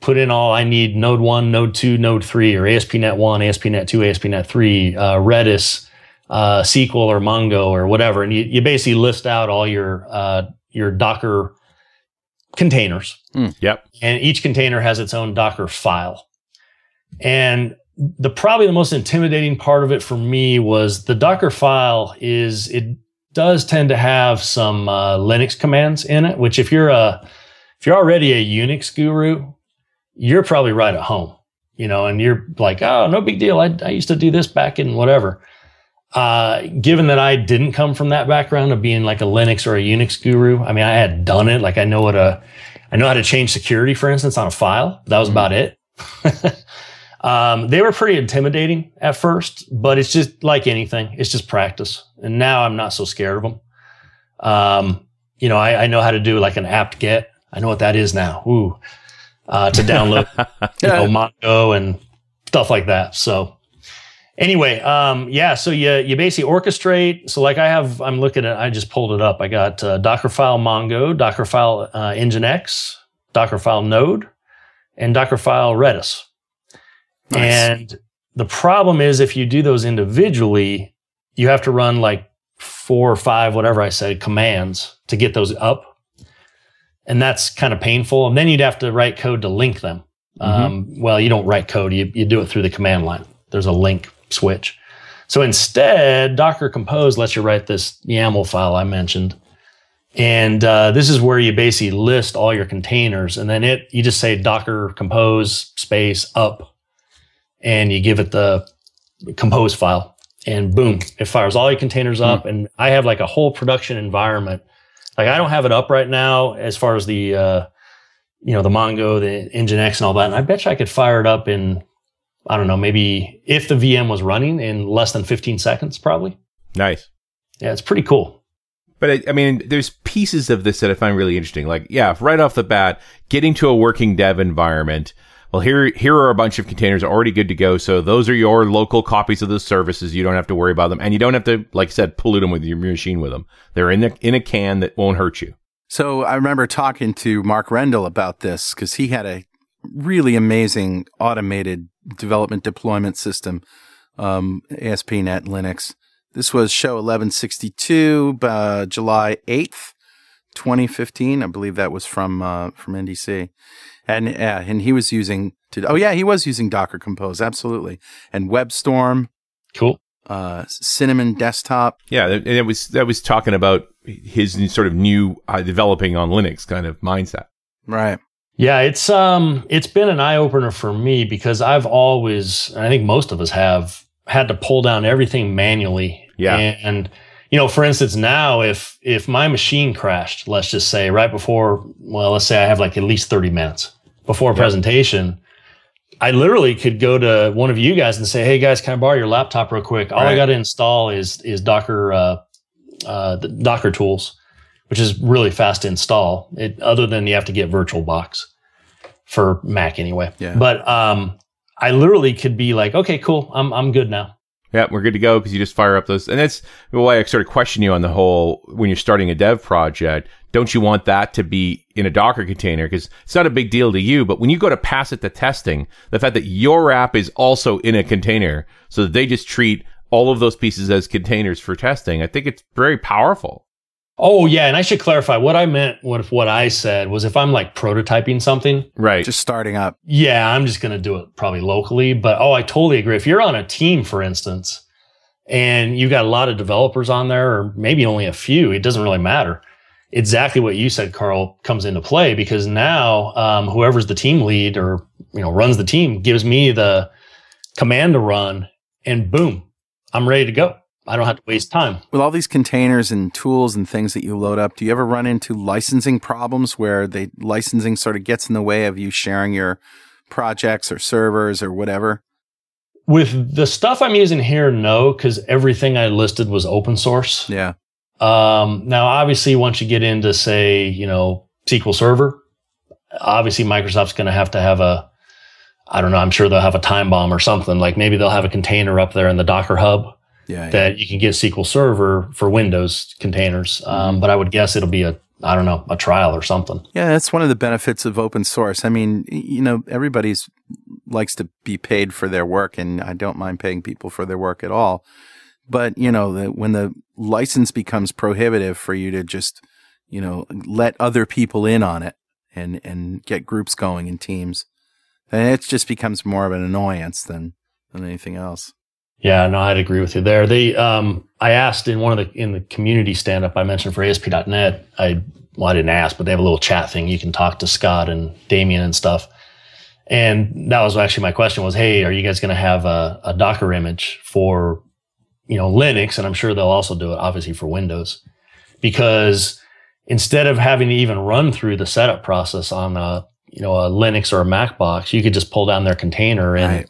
put in all I need: Node one, Node two, Node three, or ASP.NET one, ASP.NET two, ASP.NET three, uh, Redis, uh, SQL, or Mongo, or whatever, and you, you basically list out all your uh, your Docker containers Yep. and each container has its own Docker file. And the probably the most intimidating part of it for me was the Docker file is it does tend to have some uh, Linux commands in it, which if you're a if you're already a Unix guru, you're probably right at home, you know, and you're like, oh, no big deal. I, I used to do this back in whatever. Uh, given that I didn't come from that background of being like a Linux or a Unix guru, I mean, I had done it. Like I know what a I know how to change security, for instance, on a file. That was about it. um, they were pretty intimidating at first, but it's just like anything. It's just practice. And now I'm not so scared of them. Um, you know, I, I know how to do like an apt get. I know what that is now. Ooh, uh, to download you know, Mongo and stuff like that. So anyway, um, yeah, so you, you basically orchestrate. So like I have, I'm looking at, I just pulled it up. I got uh, Dockerfile Mongo, Dockerfile uh, Nginx, Dockerfile Node, and Dockerfile Redis. Nice. And the problem is if you do those individually, you have to run like four or five, whatever I said, commands to get those up. And that's kind of painful. And then you'd have to write code to link them. Um, well, you don't write code, you, you do it through the command line. There's a link switch. So instead, Docker Compose lets you write this YAML file I mentioned. And uh, this is where you basically list all your containers. And then it you just say Docker Compose space up and you give it the compose file and boom, it fires all your containers up. And I have like a whole production environment. Like I don't have it up right now as far as the, uh, you know, the Mongo, the Nginx and all that. And I bet you I could fire it up in, I don't know, maybe if the VM was running in less than 15 seconds, probably. Nice. Yeah, it's pretty cool. But I, I mean, there's pieces of this that I find really interesting. Like, yeah, right off the bat, getting to a working dev environment. Well, here here are a bunch of containers already good to go. So those are your local copies of the services. You don't have to worry about them, and you don't have to, like I said, pollute them with your machine with them. They're in a, in a can that won't hurt you. So I remember talking to Mark Rendle about this because he had a really amazing automated development deployment system, um, ASP.NET Linux. This was show 1162, uh, July 8th, 2015. I believe that was from, uh, from NDC. And, yeah, and he was using, to, oh yeah, he was using Docker Compose. Absolutely. And WebStorm, Cool. uh, Cinnamon Desktop. Yeah, and it was that was talking about his sort of new uh, developing on Linux kind of mindset. Right. Yeah, it's um it's been an eye opener for me because I've always and I think most of us have had to pull down everything manually. Yeah. And you know, for instance, now if if my machine crashed, let's just say right before well, let's say I have like at least 30 minutes before a Yeah. presentation, I literally could go to one of you guys and say, "Hey guys, can I borrow your laptop real quick? All I got to install is is Docker uh, uh, the Docker tools, which is really fast to install. It, other than you have to get VirtualBox for Mac anyway. Yeah. But um, I literally could be like, "Okay, cool, I'm I'm good now." Yeah, we're good to go because you just fire up those. And that's why I sort of question you on the whole when you're starting a dev project. Don't you want that to be in a Docker container? Because it's not a big deal to you, but when you go to pass it to testing, the fact that your app is also in a container so that they just treat all of those pieces as containers for testing, I think it's very powerful. Oh yeah, and I should clarify what I meant. What what I said was if I'm like prototyping something, Right. Just starting up. yeah, I'm just going to do it probably locally. But oh, I totally agree. If you're on a team, for instance, and you got a lot of developers on there, or maybe only a few, it doesn't really matter. Exactly what you said, Carl, comes into play because now um, whoever's the team lead or you know runs the team gives me the command to run, and boom, I'm ready to go. I don't have to waste time. With all these containers and tools and things that you load up, do you ever run into licensing problems where the licensing sort of gets in the way of you sharing your projects or servers or whatever? With the stuff I'm using here, no, because everything I listed was open source. Yeah. Um, now, obviously, once you get into, say, you know, SQL Server, obviously Microsoft's going to have to have a, I don't know, I'm sure they'll have a time bomb or something. Like maybe they'll have a container up there in the Docker Hub Yeah. yeah. that you can get SQL Server for Windows containers. Um, but I would guess it'll be a, I don't know, a trial or something. Yeah, that's one of the benefits of open source. I mean, you know, everybody's likes to be paid for their work, and I don't mind paying people for their work at all. But you know, the, when the license becomes prohibitive for you to just, you know, let other people in on it and and get groups going in teams, then it just becomes more of an annoyance than than anything else. Yeah, no, I'd agree with you there. They, um, I asked in one of the in the community stand up I mentioned for ASP.NET. I well, I didn't ask, but they have a little chat thing. You can talk to Scott and Damian and stuff. And that was actually my question was, hey, are you guys going to have a, a Docker image for you know Linux? And I'm sure they'll also do it, obviously for Windows, because instead of having to even run through the setup process on a you know a Linux or a Mac box, you could just pull down their container and Right.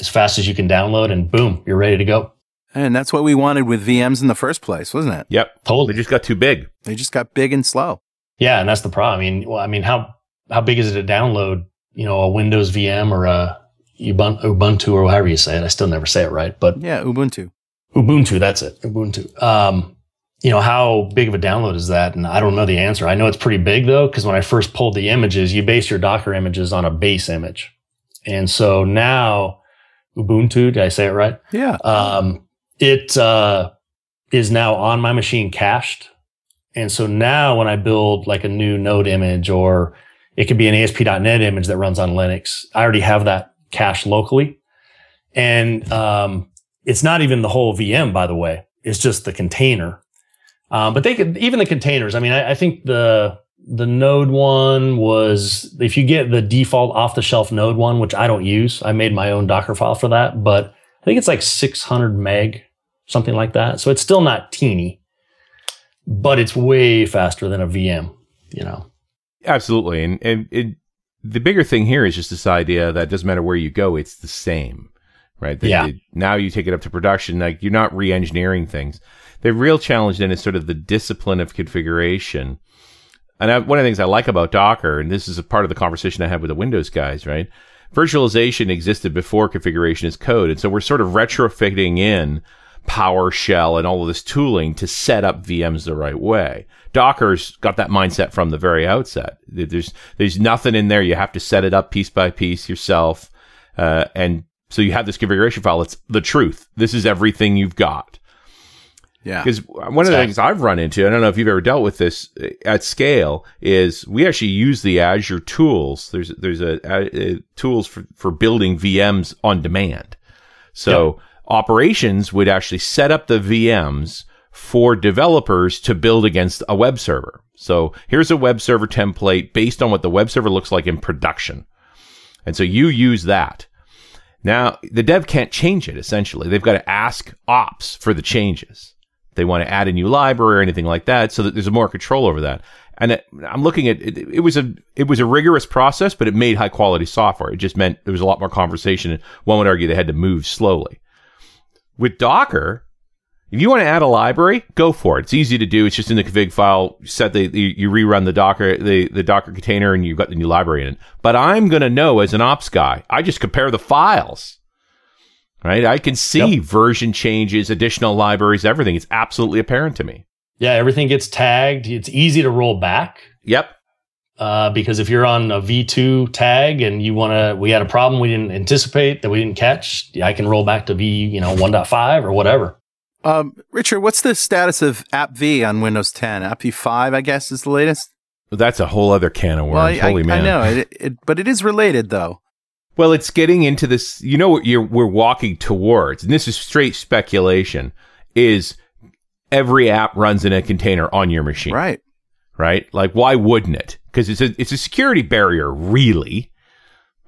As fast as you can download and boom, you're ready to go. And that's what we wanted with VMs in the first place, wasn't it? Yep. They Totally. just got too big. They just got big and slow. Yeah, and that's the problem. I mean, well, I mean, how how big is it to download? You know, a Windows VM or a Ubuntu or however you say it. I still never say it right, but Yeah, Ubuntu. Ubuntu. That's it. Ubuntu. Um, you know, how big of a download is that? And I don't know the answer. I know it's pretty big though, because when I first pulled the images, you base your Docker images on a base image, and so now Ubuntu. Did I say it right? Yeah. um, it uh, is now on my machine cached. And so now when I build like a new node image or it could be an ASP.NET image that runs on Linux, I already have that cached locally. And um, it's not even the whole VM, by the way. It's just the container. Um, but they could even the containers. I mean, I, I think the the node one was if you get the default off the shelf node one, which I don't use. I made my own Docker file for that, but I think it's like 600 meg, something like that. So it's still not teeny, but it's way faster than a VM, you know? Absolutely. And, and it, the bigger thing here is just this idea that doesn't matter where you go, it's the same, right? Yeah. now you take it up to production, like you're not re engineering things. The real challenge then is sort of the discipline of configuration. And I, one of the things I like about Docker, and this is a part of the conversation I had with the Windows guys, right? Virtualization existed before configuration as code. And so we're sort of retrofitting in PowerShell and all of this tooling to set up VMs the right way. Docker's got that mindset from the very outset. There's, there's nothing in there. You have to set it up piece by piece yourself. Uh, and so you have this configuration file. It's the truth. This is everything you've got. Yeah. Because one of the things I've run into, I don't know if you've ever dealt with this uh, at scale, is we actually use the Azure tools. There's there's a, a, a tools for, for building VMs on demand. So operations would actually set up the VMs for developers to build against a web server. So here's a web server template based on what the web server looks like in production. And so you use that. Now, the dev can't change it essentially. They've got to ask ops for the changes. They want to add a new library or anything like that so that there's more control over that. And I'm looking at it, it was a it was a rigorous process, but it made high quality software. It just meant there was a lot more conversation, and one would argue they had to move slowly. With Docker, if you want to add a library, go for it. It's easy to do. It's just in the config file. You set the, the you rerun the Docker the, the Docker container, and you've got the new library in it. But I'm going to know as an ops guy, I just compare the files. Right, I can see Yep. version changes, additional libraries, everything. It's absolutely apparent to me. Yeah, everything gets tagged. It's easy to roll back. Yep. Uh, because if you're on a V2 tag and you want to, we had a problem we didn't anticipate that we didn't catch, I can roll back to V, you know, 1.5 or whatever. Um, Richard, what's the status of App V on Windows 10? App V 5, I guess, is the latest. That's a whole other can of worms. Well, I, Holy I, man. I know, it, it, but it is related, though. Well, it's getting into this. You know what you're we're walking towards, and this is straight speculation. Is every app runs in a container on your machine, Right. right? Like, why wouldn't it? Because it's a it's a security barrier, really.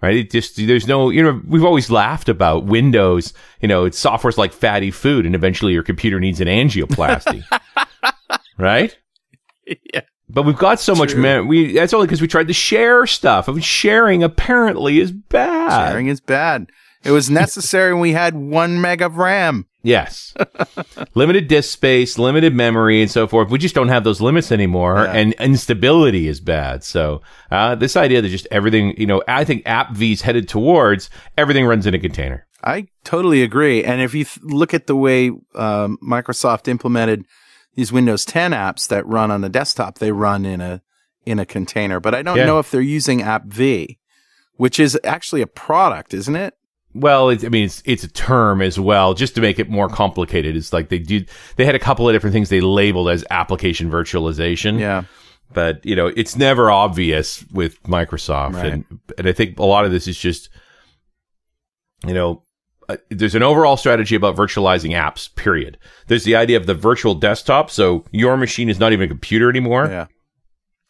Right? It just there's no you know we've always laughed about Windows. You know, it's software's like fatty food, and eventually your computer needs an angioplasty, right? yeah. But we've got so much man. We that's only because we tried to share stuff. I mean, sharing apparently is bad. Sharing is bad. It was necessary when we had one meg of RAM. Yes. limited disk space, limited memory, and so forth. We just don't have those limits anymore, Yeah. and instability is bad. So, uh, this idea that just everything, you know, I think App V's headed towards everything runs in a container. I totally agree. And if you th- look at the way um, Microsoft implemented these Windows 10 apps that run on the desktop, they run in a in a container. But I don't Yeah. know if they're using App V, which is actually a product, isn't it? Well, it, I mean, it's it's a term as well, just to make it more complicated. It's like they do. They had a couple of different things they labeled as application virtualization. Yeah. but you know it's never obvious with Microsoft, Right. and and I think a lot of this is just you know. Uh, there's an overall strategy about virtualizing apps, period. There's the idea of the virtual desktop. So your machine is not even a computer anymore. Yeah.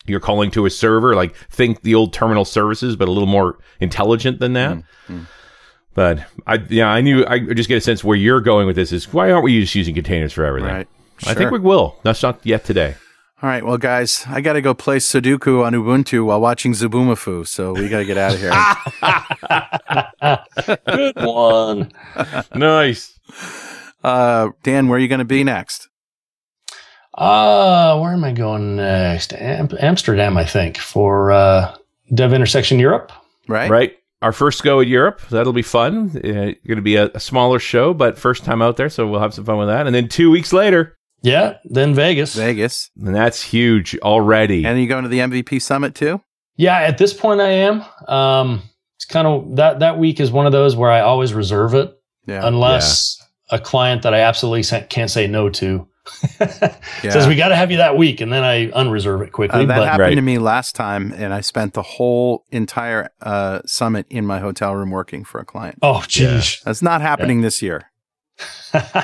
You're calling to a server, like think the old terminal services, but a little more intelligent than that. Mm, But I, yeah, I knew, I just get a sense where you're going with this is why aren't we just using containers for everything? Right. I think we will. That's not yet today. All right, well, guys, I got to go play Sudoku on Ubuntu while watching Zoboomafoo, so we got to get out of here. Good one. nice. uh, Dan, where are you going to be next? Uh, where am I going next? Am- Amsterdam, I think, for uh, Dev Intersection Europe. Right? right? Our first go at Europe. That'll be fun. Uh, going to be a, a smaller show, but first time out there, so we'll have some fun with that. And then two weeks later, Yeah, then Vegas. Vegas. and that's huge already. And are you going to the MVP Summit too? Yeah, at this point I am. Um, it's kind of that that week is one of those where I always reserve it Yeah. unless a client that I absolutely can't say no to Yeah. says we got to have you that week, and then I unreserve it quickly. Uh, that but happened Right. to me last time, and I spent the whole entire uh, summit in my hotel room working for a client. oh, geez, That's not happening this year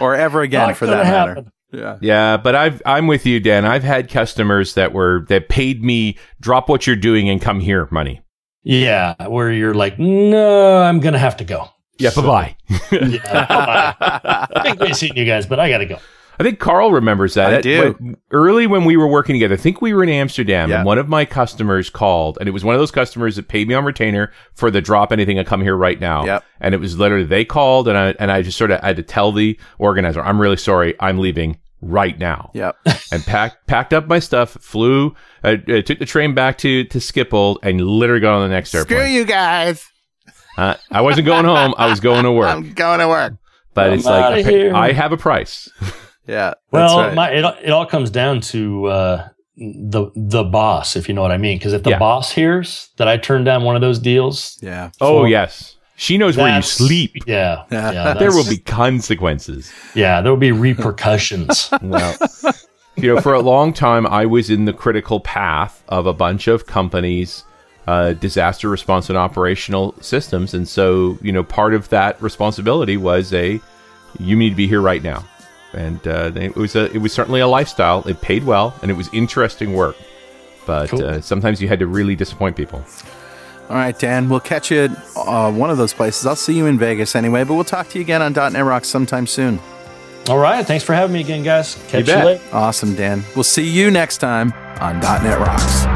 or ever again, Not for that matter. happen. Yeah. yeah, but I've I'm with you, Dan. I've had customers that were that paid me drop what you're doing and come here money. Yeah, where you're like, no, I'm gonna have to go. Yeah, bye bye. Yeah, I think great seeing you guys, but I got to go. I think Carl remembers that. I It- do. when- early when we were working together, I think we were in Amsterdam, Yeah. and one of my customers called, and it was one of those customers that paid me on retainer for the drop anything and come here right now. Yep. And it was literally they called, and I and I just sort of had to tell the organizer, I'm really sorry, I'm leaving right now. Yep. and packed packed up my stuff, flew, uh, uh, took the train back to to Schiphol, and literally got on the next Screw airplane. you guys. Uh, I wasn't going home; I was going to work. I'm going to work. but I'm it's like outta I, pay- here. I have a price. Yeah. That's Well, right. my, it, it all comes down to uh, the the boss, if you know what I mean. Because if the Yeah. boss hears that I turned down one of those deals, yeah. Oh yes, she knows where you sleep. Yeah, yeah, There will be consequences. yeah, there will be repercussions. Well, you know, for a long time, I was in the critical path of a bunch of companies' uh, disaster response and operational systems, and so you know, part of that responsibility was a you need to be here right now, and uh, it was a it was certainly a lifestyle. It paid well, and it was interesting work, but Cool. uh, sometimes you had to really disappoint people. All right, Dan. We'll catch you at uh, one of those places. I'll see you in Vegas anyway, but we'll talk to you again on .NET Rocks sometime soon. all right, thanks for having me again, guys. Catch you, bet. later. Awesome, Dan. We'll see you next time. on .NET Rocks.